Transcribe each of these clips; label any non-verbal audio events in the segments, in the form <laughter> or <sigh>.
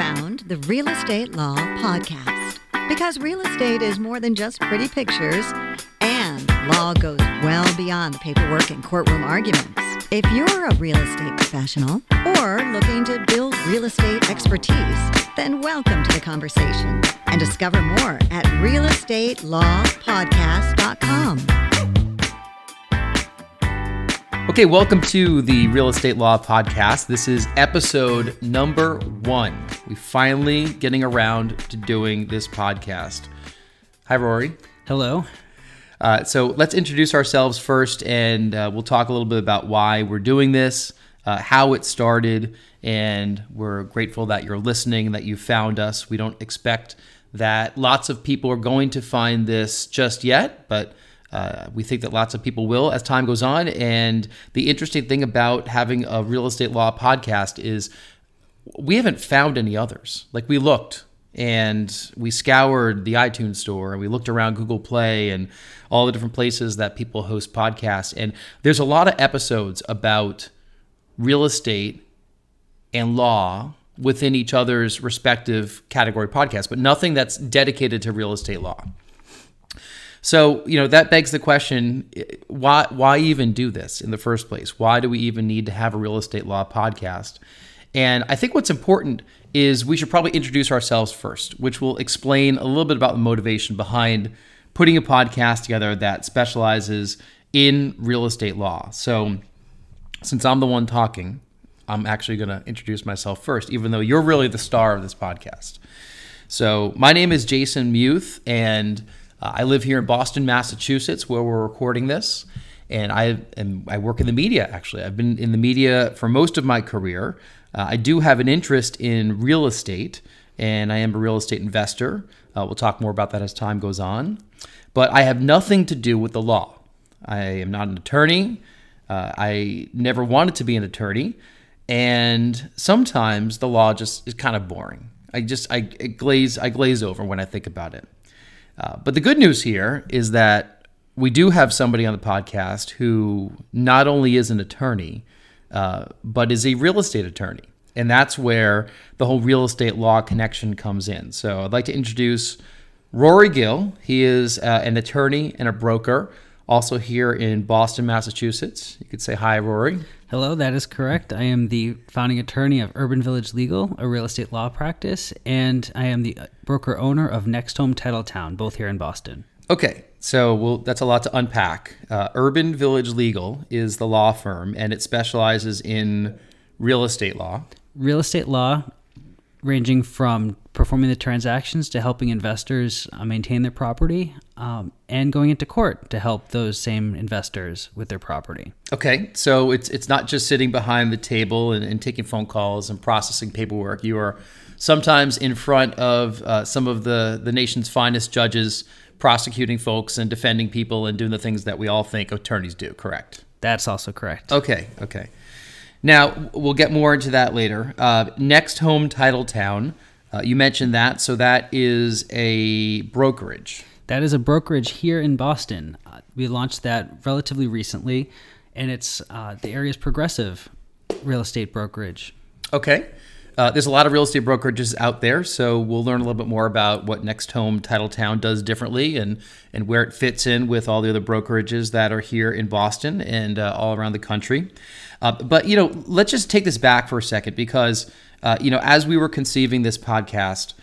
found the Real Estate Law Podcast because real estate is more than just pretty pictures, and law goes well beyond the paperwork and courtroom arguments. If you're a real estate professional or looking to build real estate expertise, then welcome to the conversation and discover more at realestatelawpodcast.com. Okay, welcome to the Real Estate Law Podcast. This is episode number one. We finally getting around to doing this podcast. Hi, Rory. Hello. Uh, so let's introduce ourselves first, and uh, we'll talk a little bit about why we're doing this, uh, how it started, and we're grateful that you're listening, that you found us. We don't expect that lots of people are going to find this just yet, but uh, we think that lots of people will as time goes on. And the interesting thing about having a real estate law podcast is we haven't found any others. Like we looked and we scoured the iTunes store and we looked around Google Play and all the different places that people host podcasts. And there's a lot of episodes about real estate and law within each other's respective category podcasts, but nothing that's dedicated to real estate law. So, you know, that begs the question eh, why why even do this in the first place? Why do we even need to have a real estate law podcast? And I think what's important is we should probably introduce ourselves first, which will explain a little bit about the motivation behind putting a podcast together that specializes in real estate law. So, since I'm the one talking, I'm actually going to introduce myself first, even though you're really the star of this podcast. So, my name is Jason Muth, and uh, I live here in Boston, Massachusetts, where we're recording this. And I am, I work in the media, actually. I've been in the media for most of my career. Uh, I do have an interest in real estate, and I am a real estate investor. Uh, we'll talk more about that as time goes on. But I have nothing to do with the law. I am not an attorney. Uh, I never wanted to be an attorney. And sometimes the law just is kind of boring. I just I, glaze I glaze over when I think about it. Uh, but the good news here is that we do have somebody on the podcast who not only is an attorney, uh, but is a real estate attorney. And that's where the whole real estate law connection comes in. So I'd like to introduce Rory Gill. He is uh, an attorney and a broker, also here in Boston, Massachusetts. You could say hi, Rory. Hello, that is correct. I am the founding attorney of Urban Village Legal, a real estate law practice, and I am the broker owner of NextHome Titletown, both here in Boston. Okay, so well, that's a lot to unpack. Uh, Urban Village Legal is the law firm, and it specializes in real estate law. Real estate law, ranging from performing the transactions to helping investors uh, maintain their property um, and going into court to help those same investors with their property. Okay, so it's it's not just sitting behind the table and, and taking phone calls and processing paperwork. You are sometimes in front of uh, some of the the nation's finest judges, prosecuting folks and defending people and doing the things that we all think attorneys do. Correct. That's also correct. Okay. Okay. Now we'll get more into that later. Uh, NextHome Titletown. Uh, you mentioned that, so that is a brokerage. That is a brokerage here in Boston. Uh, we launched that relatively recently, and it's uh, the area's progressive real estate brokerage. Okay. Uh, there's a lot of real estate brokerages out there, so we'll learn a little bit more about what NextHome Titletown does differently and and where it fits in with all the other brokerages that are here in Boston and uh, all around the country. Uh, but you know, let's just take this back for a second because uh, you know, as we were conceiving this podcast,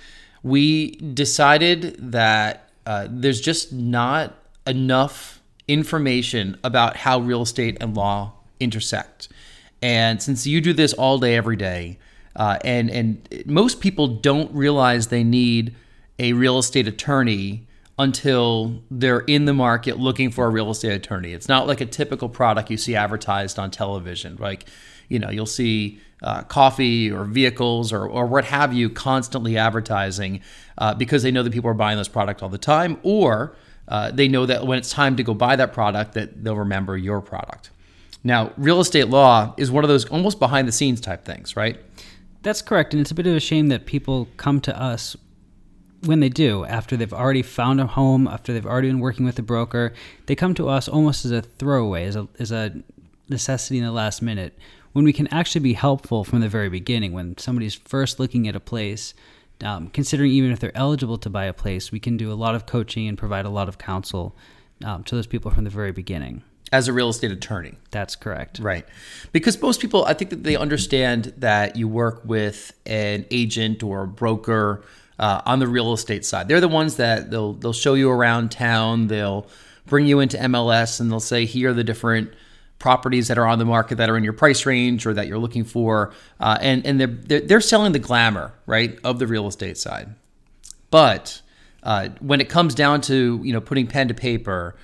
we decided that uh, there's just not enough information about how real estate and law intersect. And since you do this all day, every day, uh, and and most people don't realize they need a real estate attorney until they're in the market looking for a real estate attorney. It's not like a typical product you see advertised on television. Like, you know, you'll see uh, coffee or vehicles or, or what have you constantly advertising uh, because they know that people are buying this product all the time, or uh, they know that when it's time to go buy that product, that they'll remember your product. Now, real estate law is one of those almost behind the scenes type things, right? That's correct. And it's a bit of a shame that people come to us when they do, after they've already found a home, after they've already been working with a broker, they come to us almost as a throwaway, as a, as a necessity in the last minute when we can actually be helpful from the very beginning, when somebody's first looking at a place, um, considering even if they're eligible to buy a place, we can do a lot of coaching and provide a lot of counsel um, to those people from the very beginning. As a real estate attorney. That's correct. Right. Because most people, I think that they understand that you work with an agent or a broker uh, on the real estate side. They're the ones that they'll they'll show you around town. They'll bring you into MLS and they'll say, here are the different properties that are on the market that are in your price range or that you're looking for, uh, and and they're, they're they're selling the glamour right of the real estate side. But uh, when it comes down to you know putting pen to paper,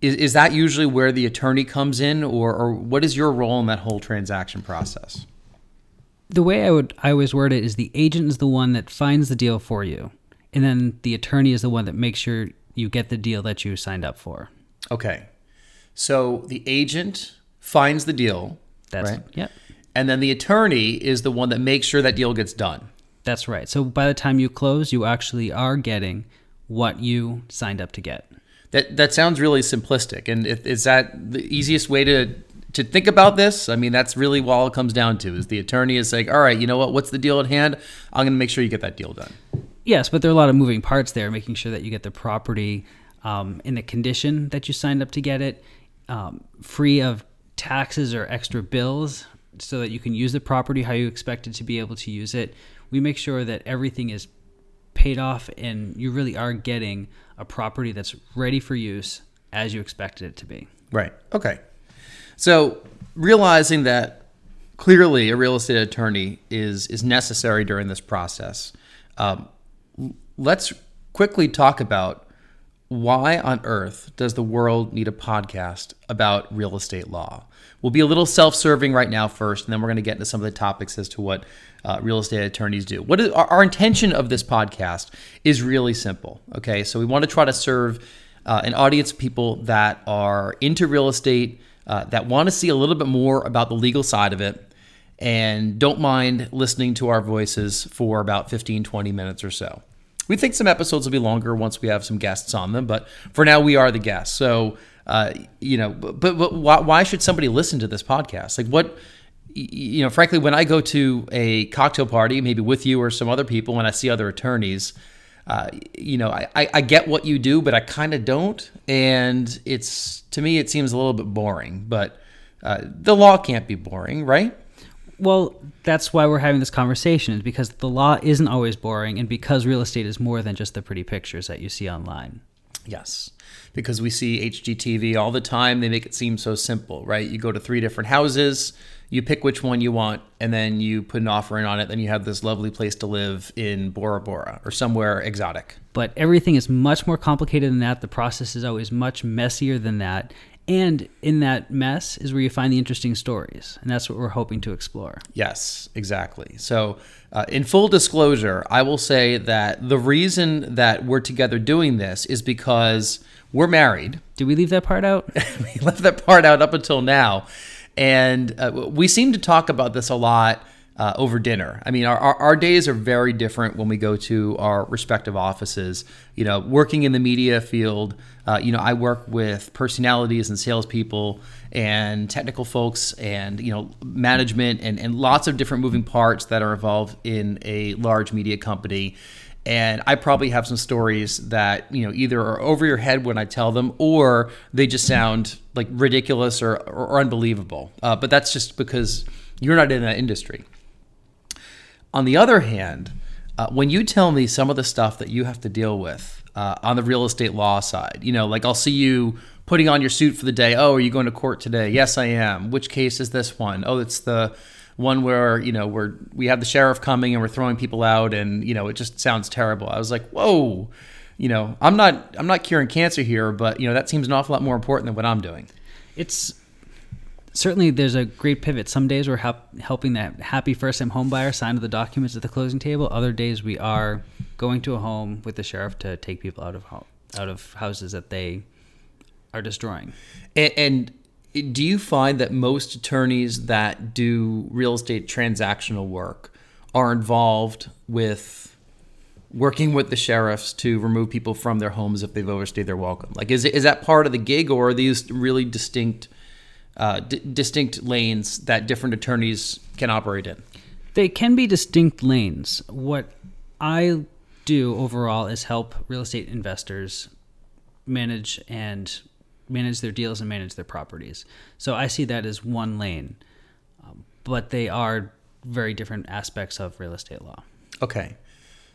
is, is that usually where the attorney comes in, or, or what is your role in that whole transaction process? The way I would I always word it is the agent is the one that finds the deal for you, and then the attorney is the one that makes sure you get the deal that you signed up for. Okay, so the agent finds the deal. That's right. Yep. And then the attorney is the one that makes sure that deal gets done. That's right. So by the time you close, you actually are getting what you signed up to get. That that sounds really simplistic. And is that the easiest way to to think about this? I mean, that's really what all it comes down to. Is the attorney is saying, "All right, you know what? What's the deal at hand? I'm going to make sure you get that deal done." Yes, but there are a lot of moving parts there, making sure that you get the property um, in the condition that you signed up to get it, um, free of taxes or extra bills, so that you can use the property how you expected to be able to use it. We make sure that everything is paid off and you really are getting a property that's ready for use as you expected it to be. Right. Okay. So realizing that clearly a real estate attorney is is necessary during this process, um, let's quickly talk about why on earth does the world need a podcast about real estate law? We'll be a little self-serving right now first, and then we're going to get into some of the topics as to what uh, real estate attorneys do. What is our, our, intention of this podcast is really simple. Okay, so we want to try to serve uh, an audience of people that are into real estate, uh, that want to see a little bit more about the legal side of it, and don't mind listening to our voices for about 15, 20 minutes or so. We think some episodes will be longer once we have some guests on them, but for now we are the guests. So, uh, you know, but, but why, why should somebody listen to this podcast? Like, what, you know, frankly, when I go to a cocktail party, maybe with you or some other people, and I see other attorneys, uh, you know, I, I get what you do, but I kind of don't. And it's, to me, it seems a little bit boring, but uh, the law can't be boring, right? Well, that's why we're having this conversation, is because the law isn't always boring, and because real estate is more than just the pretty pictures that you see online. Yes, because we see HGTV all the time. They make it seem so simple, right? You go to three different houses, you pick which one you want, and then you put an offer in on it. Then you have this lovely place to live in Bora Bora or somewhere exotic. But everything is much more complicated than that. The process is always much messier than that. And in that mess is where you find the interesting stories. And that's what we're hoping to explore. Yes, exactly. So, uh, in full disclosure, I will say that the reason that we're together doing this is because we're married. Did we leave that part out? <laughs> we left that part out up until now. And uh, we seem to talk about this a lot uh, over dinner. I mean, our, our, our, days are very different when we go to our respective offices. You know, working in the media field, uh, you know, I work with personalities and salespeople and technical folks and, you know, management and, and lots of different moving parts that are involved in a large media company. And I probably have some stories that, you know, either are over your head when I tell them or they just sound like ridiculous or, or unbelievable. Uh, but that's just because you're not in that industry. On the other hand, uh, when you tell me some of the stuff that you have to deal with uh, on the real estate law side, you know, like I'll see you putting on your suit for the day. Oh, are you going to court today? Yes, I am. Which case is this one? Oh, it's the one where you know we're we have the sheriff coming and we're throwing people out, and you know it just sounds terrible. I was like, whoa, you know, I'm not I'm not curing cancer here, but you know that seems an awful lot more important than what I'm doing. It's certainly there's a great pivot. Some days we're help, helping that happy first time home buyer sign the documents at the closing table. Other days we are going to a home with the sheriff to take people out of out of houses that they are destroying. And, and do you find that most attorneys that do real estate transactional work are involved with working with the sheriffs to remove people from their homes if they've overstayed their welcome? Like, is is that part of the gig, or are these really distinct? Uh, d- distinct lanes that different attorneys can operate in? They can be distinct lanes. What I do overall is help real estate investors manage and manage their deals and manage their properties. So I see that as one lane, um, but they are very different aspects of real estate law. Okay.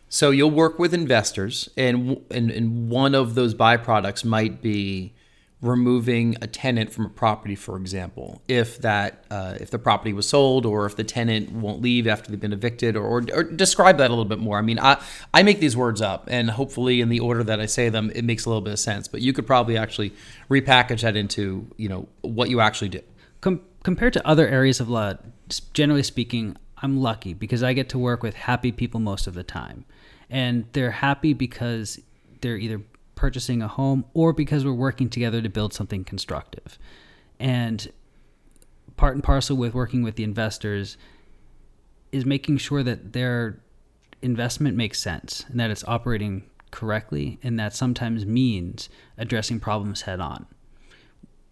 So you'll work with investors, and, and, and one of those byproducts might be removing a tenant from a property, for example, if that uh, if the property was sold or if the tenant won't leave after they've been evicted, or, or, or, describe that a little bit more. I mean, I I make these words up, and hopefully in the order that I say them, it makes a little bit of sense. But you could probably actually repackage that into you know what you actually do. Com- compared to other areas of law, generally speaking, I'm lucky because I get to work with happy people most of the time, and they're happy because they're either purchasing a home or because we're working together to build something constructive. And part and parcel with working with the investors is making sure that their investment makes sense and that it's operating correctly, and that sometimes means addressing problems head on.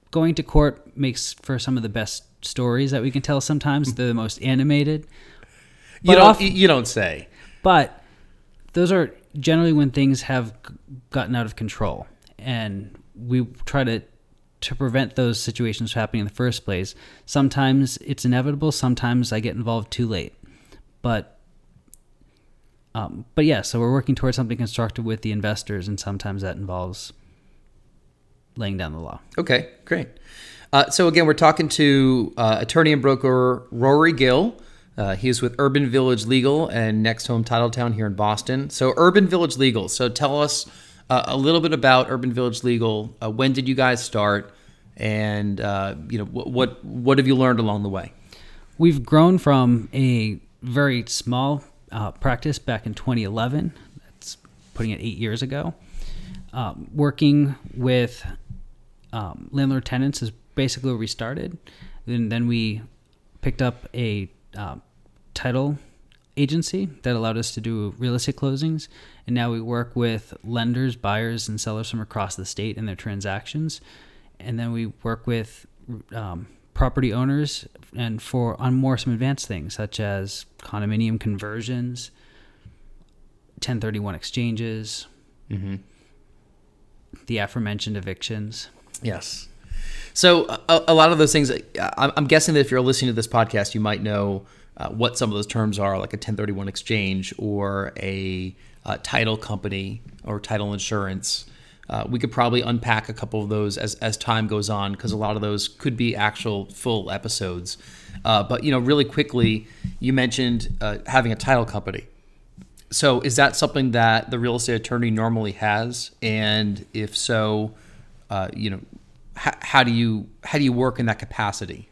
Going to court makes for some of the best stories that we can tell sometimes. They're the most animated. You don't, often, you don't say. But those are generally when things have gotten out of control and we try to to prevent those situations from happening in the first place sometimes it's inevitable sometimes i get involved too late. But um, but yeah so we're working towards something constructive with the investors and sometimes that involves laying down the law. Okay great. Uh, so again we're talking to uh, attorney and broker Rory Gill uh, he is with Urban Village Legal and NextHome Titletown here in Boston. So, Urban Village Legal. So, tell us uh, a little bit about Urban Village Legal. Uh, when did you guys start? And uh, you know what, what what have you learned along the way? We've grown from a very small uh, practice back in 2011. That's putting it eight years ago. Um, working with um, landlord tenants is basically where we started. And then we picked up a uh, title agency that allowed us to do real estate closings. And now we work with lenders, buyers, and sellers from across the state in their transactions. And then we work with um, property owners and for on more some advanced things such as condominium conversions, 1031 exchanges, mm-hmm. the aforementioned evictions. Yes. So a, a, lot of those things, I'm guessing that if you're listening to this podcast, you might know uh, what some of those terms are, like a 1031 exchange or a uh, title company or title insurance. Uh, we could probably unpack a couple of those as, as time goes on because a lot of those could be actual full episodes. Uh, but you know, really quickly, you mentioned uh, having a title company. So is that something that the real estate attorney normally has? And if so, uh, you know, how, how do you how do you work in that capacity?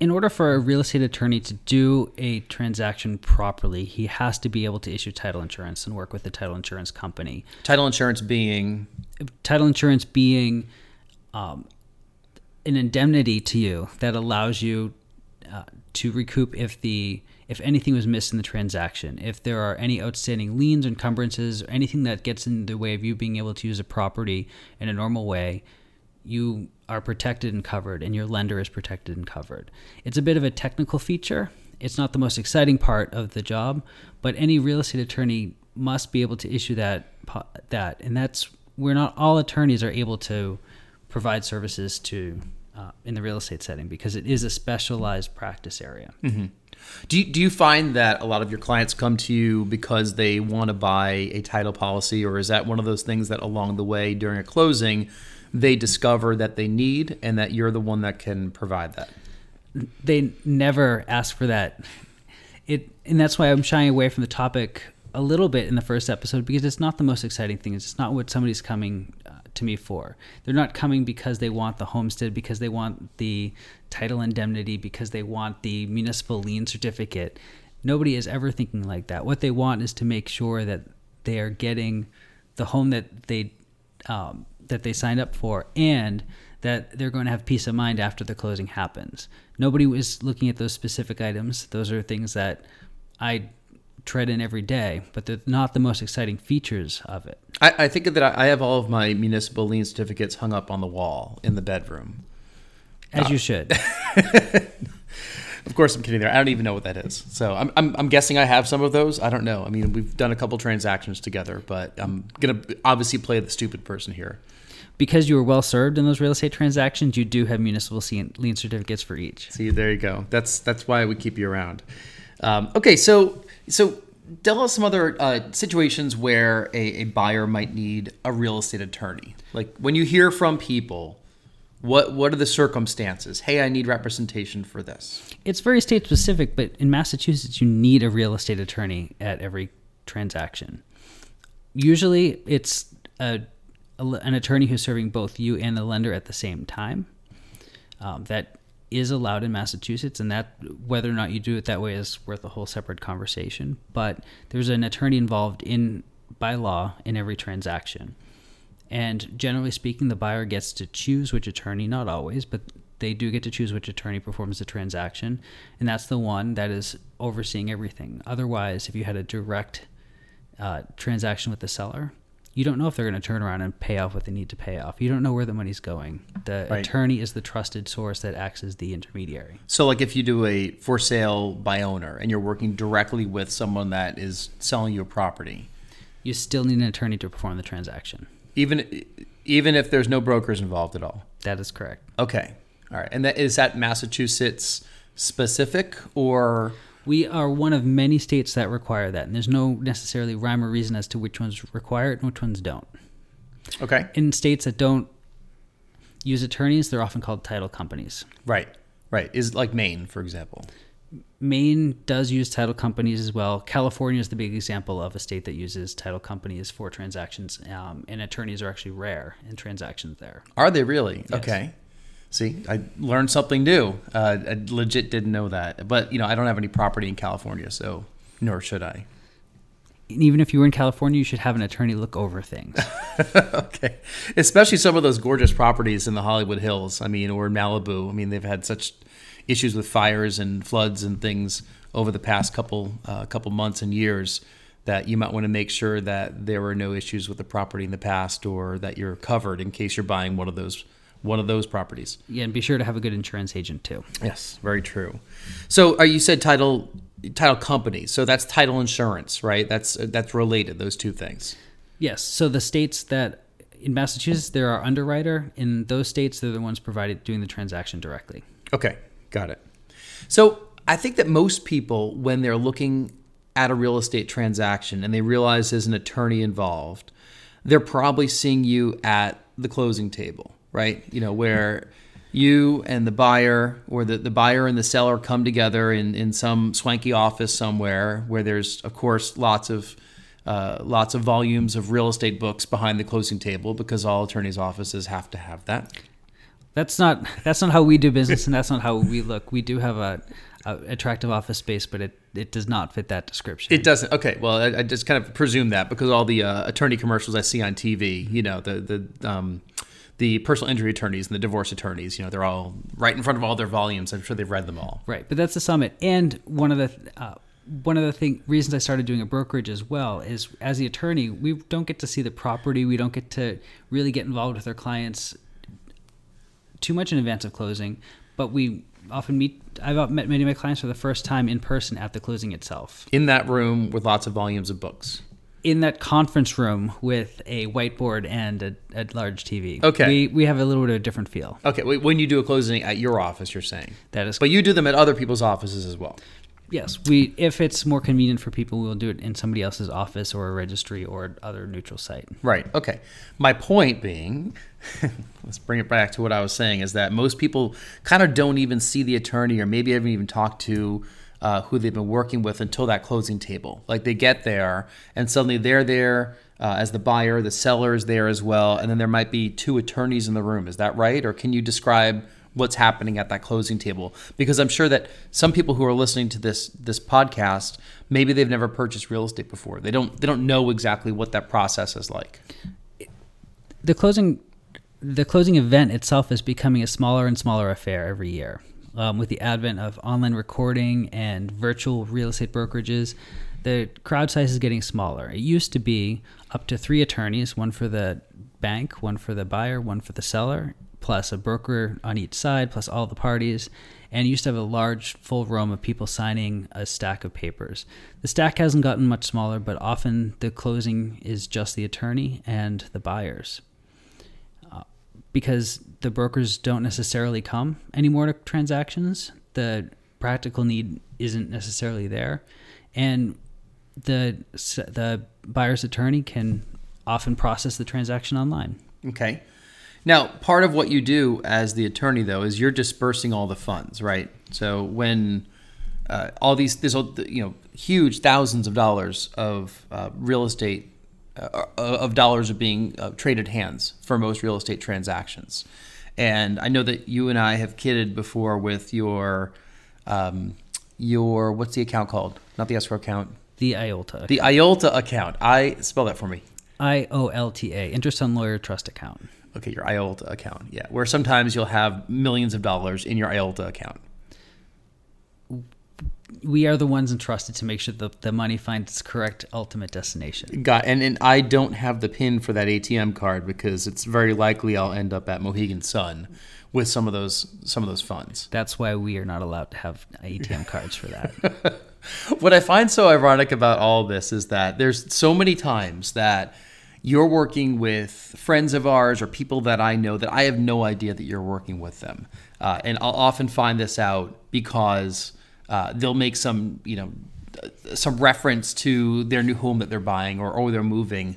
In order for a real estate attorney to do a transaction properly, he has to be able to issue title insurance and work with the title insurance company. Title insurance being title insurance being um, an indemnity to you that allows you uh, to recoup if the if anything was missed in the transaction, if there are any outstanding liens, encumbrances, or anything that gets in the way of you being able to use a property in a normal way, you are protected and covered, and your lender is protected and covered. It's a bit of a technical feature. It's not the most exciting part of the job, but any real estate attorney must be able to issue that that, and that's where not all attorneys are able to provide services to uh, in the real estate setting because it is a specialized practice area. Mm-hmm. Do you, do you find that a lot of your clients come to you because they want to buy a title policy, or is that one of those things that along the way during a closing they discover that they need and that you're the one that can provide that? They never ask for that. It and that's why I'm shying away from the topic a little bit in the first episode because it's not the most exciting thing. It's not what somebody's coming uh, to me for. They're not coming because they want the homestead, because they want the title indemnity, because they want the municipal lien certificate. Nobody is ever thinking like that. What they want is to make sure that they are getting the home that they um, that they signed up for and that they're going to have peace of mind after the closing happens. Nobody was looking at those specific items. Those are things that I tread in every day, but they're not the most exciting features of it. I, I think that I have all of my municipal lien certificates hung up on the wall in the bedroom. As uh, you should. <laughs> Of course, I'm kidding there. I don't even know what that is. So I'm, I'm, I'm guessing I have some of those. I don't know. I mean, we've done a couple transactions together, but I'm going to obviously play the stupid person here. Because you were well served in those real estate transactions, you do have municipal lien certificates for each. See, there you go. That's that's why we keep you around. Um, okay, so so tell us some other uh, situations where a, a buyer might need a real estate attorney. Like when you hear from people, what what are the circumstances? Hey, I need representation for this. It's very state specific, but in Massachusetts, you need a real estate attorney at every transaction. Usually, it's a, a an attorney who's serving both you and the lender at the same time. Um, that is allowed in Massachusetts, and that whether or not you do it that way is worth a whole separate conversation. But there's an attorney involved in by law in every transaction. And generally speaking, the buyer gets to choose which attorney, not always, but they do get to choose which attorney performs the transaction. And that's the one that is overseeing everything. Otherwise, if you had a direct uh, transaction with the seller, you don't know if they're going to turn around and pay off what they need to pay off. You don't know where the money's going. The Right. attorney is the trusted source that acts as the intermediary. So, like if you do a for sale by owner and you're working directly with someone that is selling you a property, You still need an attorney to perform the transaction. Even even if there's no brokers involved at all. That is correct. Okay, all right. And that is that Massachusetts specific or We are one of many states that require that, and there's no necessarily rhyme or reason as to which ones require it and which ones don't. okay? In states that don't use attorneys, they're often called title companies. Right, right. Is like Maine, for example. Maine does use title companies as well. California is the big example of a state that uses title companies for transactions, um, and attorneys are actually rare in transactions there. Are they really? Okay. See, I learned something new. Uh, I legit didn't know that. But you know, I don't have any property in California, so nor should I. And even if you were in California, you should have an attorney look over things. <laughs> okay. Especially some of those gorgeous properties in the Hollywood Hills. I mean, or in Malibu. I mean, they've had such issues with fires and floods and things over the past couple uh, couple months and years that you might want to make sure that there were no issues with the property in the past or that you're covered in case you're buying one of those one of those properties. yeah, and be sure to have a good insurance agent too. Yes, very true. So, uh, you said title title company. So that's title insurance, right? That's that's related. Those two things. Yes. So the states that in Massachusetts there are underwriter. In those states, they're the ones provided doing the transaction directly. Okay, got it. So I think that most people, when they're looking at a real estate transaction and they realize there's an attorney involved, they're probably seeing you at the closing table, right? You know, where you and the buyer or the, the buyer and the seller come together in, in some swanky office somewhere where there's, of course, lots of uh, lots of volumes of real estate books behind the closing table because all attorneys' offices have to have that. That's not that's not how we do business, and that's not how we look. We do have a, a attractive office space, but it, it does not fit that description. It doesn't. Okay. Well, I, I just kind of presume that because all the uh, attorney commercials I see on TV, you know, the the um, the personal injury attorneys and the divorce attorneys, you know, they're all right in front of all their volumes. I'm sure they've read them all. Right, but that's the summit. And one of the uh, one of the thing reasons I started doing a brokerage as well is as the attorney, we don't get to see the property. We don't get to really get involved with our clients too much in advance of closing, but we often meet. I've met many of my clients for the first time in person at the closing itself. In that room with lots of volumes of books. In that conference room with a whiteboard and a, a large TV. Okay. We, we have a little bit of a different feel. Okay. When you do a closing at your office, you're saying, That is but you do them at other people's offices as well. Yes, we if it's more convenient for people, we'll do it in somebody else's office or a registry or other neutral site. Right. Okay. My point being, <laughs> let's bring it back to what I was saying, is that most people kind of don't even see the attorney or maybe haven't even talked to uh, who they've been working with until that closing table. Like they get there and suddenly they're there uh, as the buyer, the seller is there as well, and then there might be two attorneys in the room. Is that right? Or can you describe? What's happening at that closing table because I'm sure that some people who are listening to this this podcast maybe they've never purchased real estate before. They don't they don't know exactly what that process is like. The closing, the closing event itself is becoming a smaller and smaller affair every year. Um, with the advent of online recording and virtual real estate brokerages, the crowd size is getting smaller. It used to be up to three attorneys, one for the bank, one for the buyer, one for the seller, plus a broker on each side, plus all the parties. And you used to have a large, full room of people signing a stack of papers. The stack hasn't gotten much smaller, but often the closing is just the attorney and the buyers. Uh, because the brokers don't necessarily come anymore to transactions, the practical need isn't necessarily there. And the the buyer's attorney can often process the transaction online. Okay. Now, part of what you do as the attorney, though, is you're dispersing all the funds, right? So when uh, all these, there's you know huge thousands of dollars of uh, real estate uh, of dollars are being uh, traded hands for most real estate transactions, and I know that you and I have kidded before with your um, your what's the account called? Not the escrow account. The IOLTA. The IOLTA account. I spell that for me. I O L T A, Interest on Lawyer Trust Account. Okay, your IOLTA account. Yeah, where sometimes you'll have millions of dollars in your IOLTA account. We are the ones entrusted to make sure that the money finds its correct ultimate destination. Got and, and I don't have the pin for that ATM card because it's very likely I'll end up at Mohegan Sun with some of those some of those funds. That's why we are not allowed to have ATM <laughs> cards for that. what I find so ironic about all this is that there's so many times that you're working with friends of ours or people that I know that I have no idea that you're working with them. Uh, and I'll often find this out because uh, they'll make some, you know, some reference to their new home that they're buying or, or they're moving.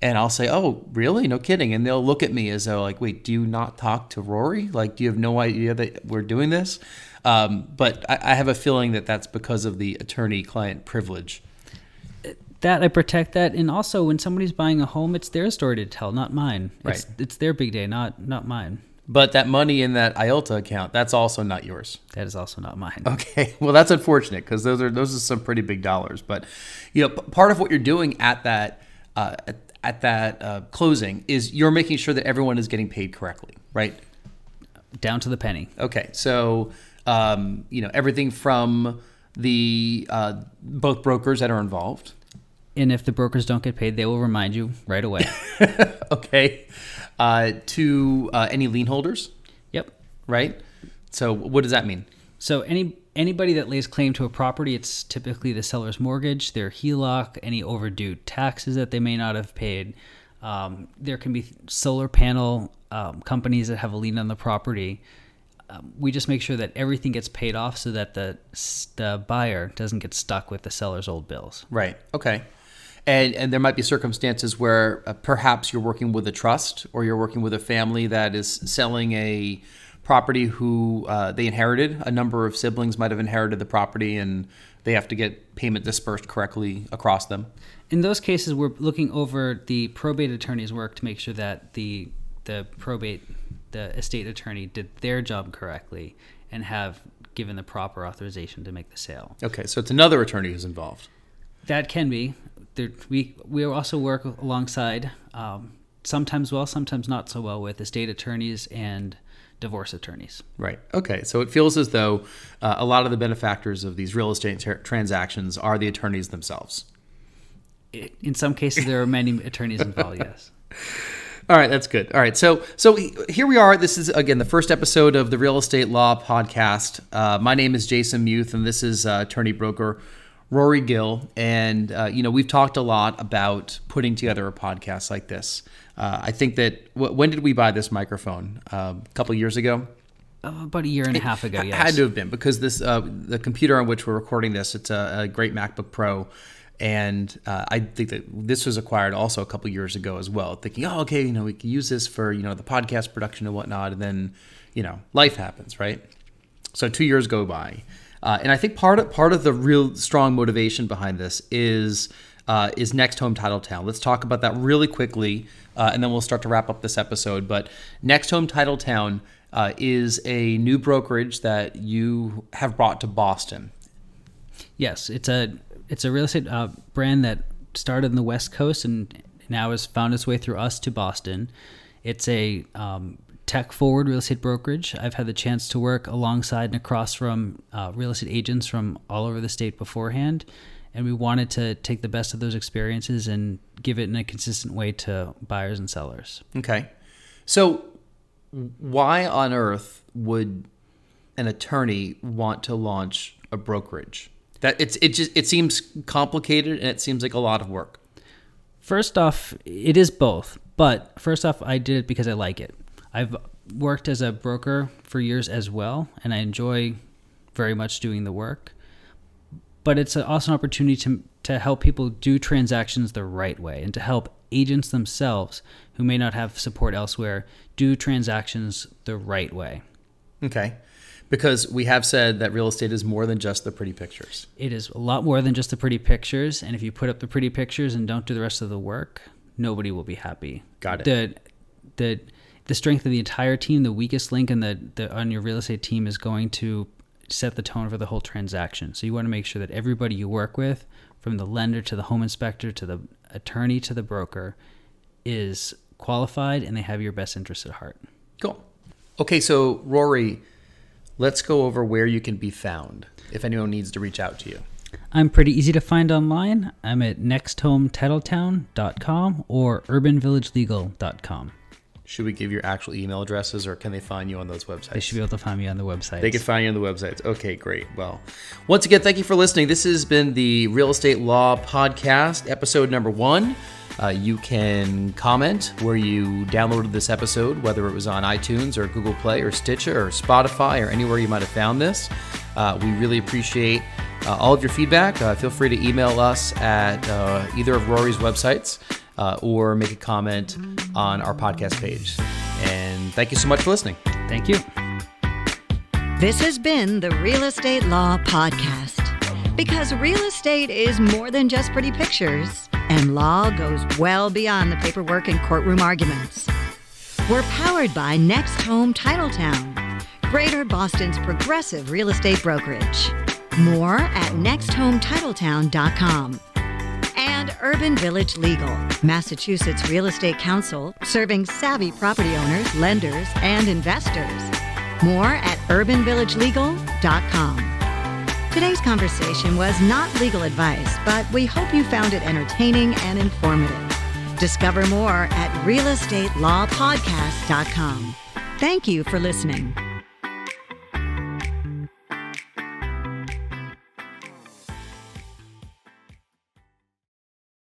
And I'll say, oh, really? No kidding. And they'll look at me as though, like, wait, do you not talk to Rory? Like, do you have no idea that we're doing this? Um, but I, I have a feeling that that's because of the attorney client privilege that I protect that, and also when somebody's buying a home, it's their story to tell, not mine. Right. It's, it's their big day, not not mine. But that money in that IOLTA account, that's also not yours. That is also not mine. Okay, <laughs> well that's unfortunate because those are those are some pretty big dollars. But you know, part of what you're doing at that uh, at, at, that uh, closing is you're making sure that everyone is getting paid correctly, right? Down to the penny. Okay, so um, you know everything from the uh, both brokers that are involved and if the brokers don't get paid, they will remind you right away. <laughs> okay. Uh, to uh, any lien holders. Yep. Right. So what does that mean? So any anybody that lays claim to a property, it's typically the seller's mortgage, their HELOC, any overdue taxes that they may not have paid. Um, there can be solar panel um, companies that have a lien on the property. Um, we just make sure that everything gets paid off so that the the buyer doesn't get stuck with the seller's old bills. Right. Okay and and there might be circumstances where uh, perhaps you're working with a trust or you're working with a family that is selling a property who uh, they inherited. A number of siblings might have inherited the property, and they have to get payment dispersed correctly across them. In those cases, we're looking over the probate attorney's work to make sure that the the probate the estate attorney did their job correctly and have given the proper authorization to make the sale. Okay, so it's another attorney who's involved. That can be we we also work alongside um, sometimes well, sometimes not so well with estate attorneys and divorce attorneys. Right. Okay. So it feels as though uh, a lot of the benefactors of these real estate ter- transactions are the attorneys themselves. In some cases, there are many <laughs> attorneys involved. <laughs> Yes. All right, that's good. All right, so so here we are. This is again the first episode of the Real Estate Law Podcast. Uh, my name is Jason Muth, and this is uh, attorney broker Rory Gill, and uh, you know we've talked a lot about putting together a podcast like this. Uh, I think that w- when did we buy this microphone? Um, a couple years ago. Uh, about a year and a half ago. Yes, had to have been because this uh, the computer on which we're recording this. It's a, a great MacBook Pro, and uh, I think that this was acquired also a couple years ago as well. Thinking, oh, okay, you know, we can use this for you know the podcast production and whatnot, and then you know life happens, right? So two years go by uh, and I think part of part of the real strong motivation behind this is uh, is NextHome Titletown. Let's talk about that really quickly, uh, and then we'll start to wrap up this episode. But NextHome Titletown uh, is a new brokerage that you have brought to Boston. Yes, it's a it's a real estate uh, brand that started in the West Coast and now has found its way through us to Boston. It's a um, tech forward real estate brokerage. I've had the chance to work alongside and across from uh, real estate agents from all over the state beforehand. And we wanted to take the best of those experiences and give it in a consistent way to buyers and sellers. Okay. So why on earth would an attorney want to launch a brokerage? That it's it just it seems complicated and it seems like a lot of work. First off, it is both. But first off, I did it because I like it. I've worked as a broker for years as well, and I enjoy very much doing the work. But it's also an opportunity to to help people do transactions the right way and to help agents themselves who may not have support elsewhere do transactions the right way. Okay. Because we have said that real estate is more than just the pretty pictures. It is a lot more than just the pretty pictures. And if you put up the pretty pictures and don't do the rest of the work, nobody will be happy. Got it. The, the, the strength of the entire team, the weakest link in the, the on your real estate team is going to set the tone for the whole transaction. So you want to make sure that everybody you work with, from the lender to the home inspector to the attorney to the broker, is qualified and they have your best interest at heart. Cool. Okay, so Rory, let's go over where you can be found if anyone needs to reach out to you. I'm pretty easy to find online. I'm at nexthometitletown.com or urbanvillagelegal.com. Should we give your actual email addresses or can they find you on those websites? They should be able to find me on the website. They can find you on the websites. Okay, great. Well, once again, thank you for listening. This has been the Real Estate Law Podcast, episode number one. Uh, you can comment where you downloaded this episode, whether it was on iTunes or Google Play or Stitcher or Spotify or anywhere you might have found this. Uh, we really appreciate uh, all of your feedback. Uh, feel free to email us at uh, either of Rory's websites uh, or make a comment on our podcast page. And thank you so much for listening. Thank you. This has been the Real Estate Law Podcast. Because real estate is more than just pretty pictures, and law goes well beyond the paperwork and courtroom arguments. We're powered by NextHome Titletown, Greater Boston's progressive real estate brokerage. More at nexthometitletown.com. And Urban Village Legal, Massachusetts Real Estate Counsel, serving savvy property owners, lenders, and investors. More at urbanvillagelegal.com. Today's conversation was not legal advice, but we hope you found it entertaining and informative. Discover more at realestatelawpodcast.com. Thank you for listening.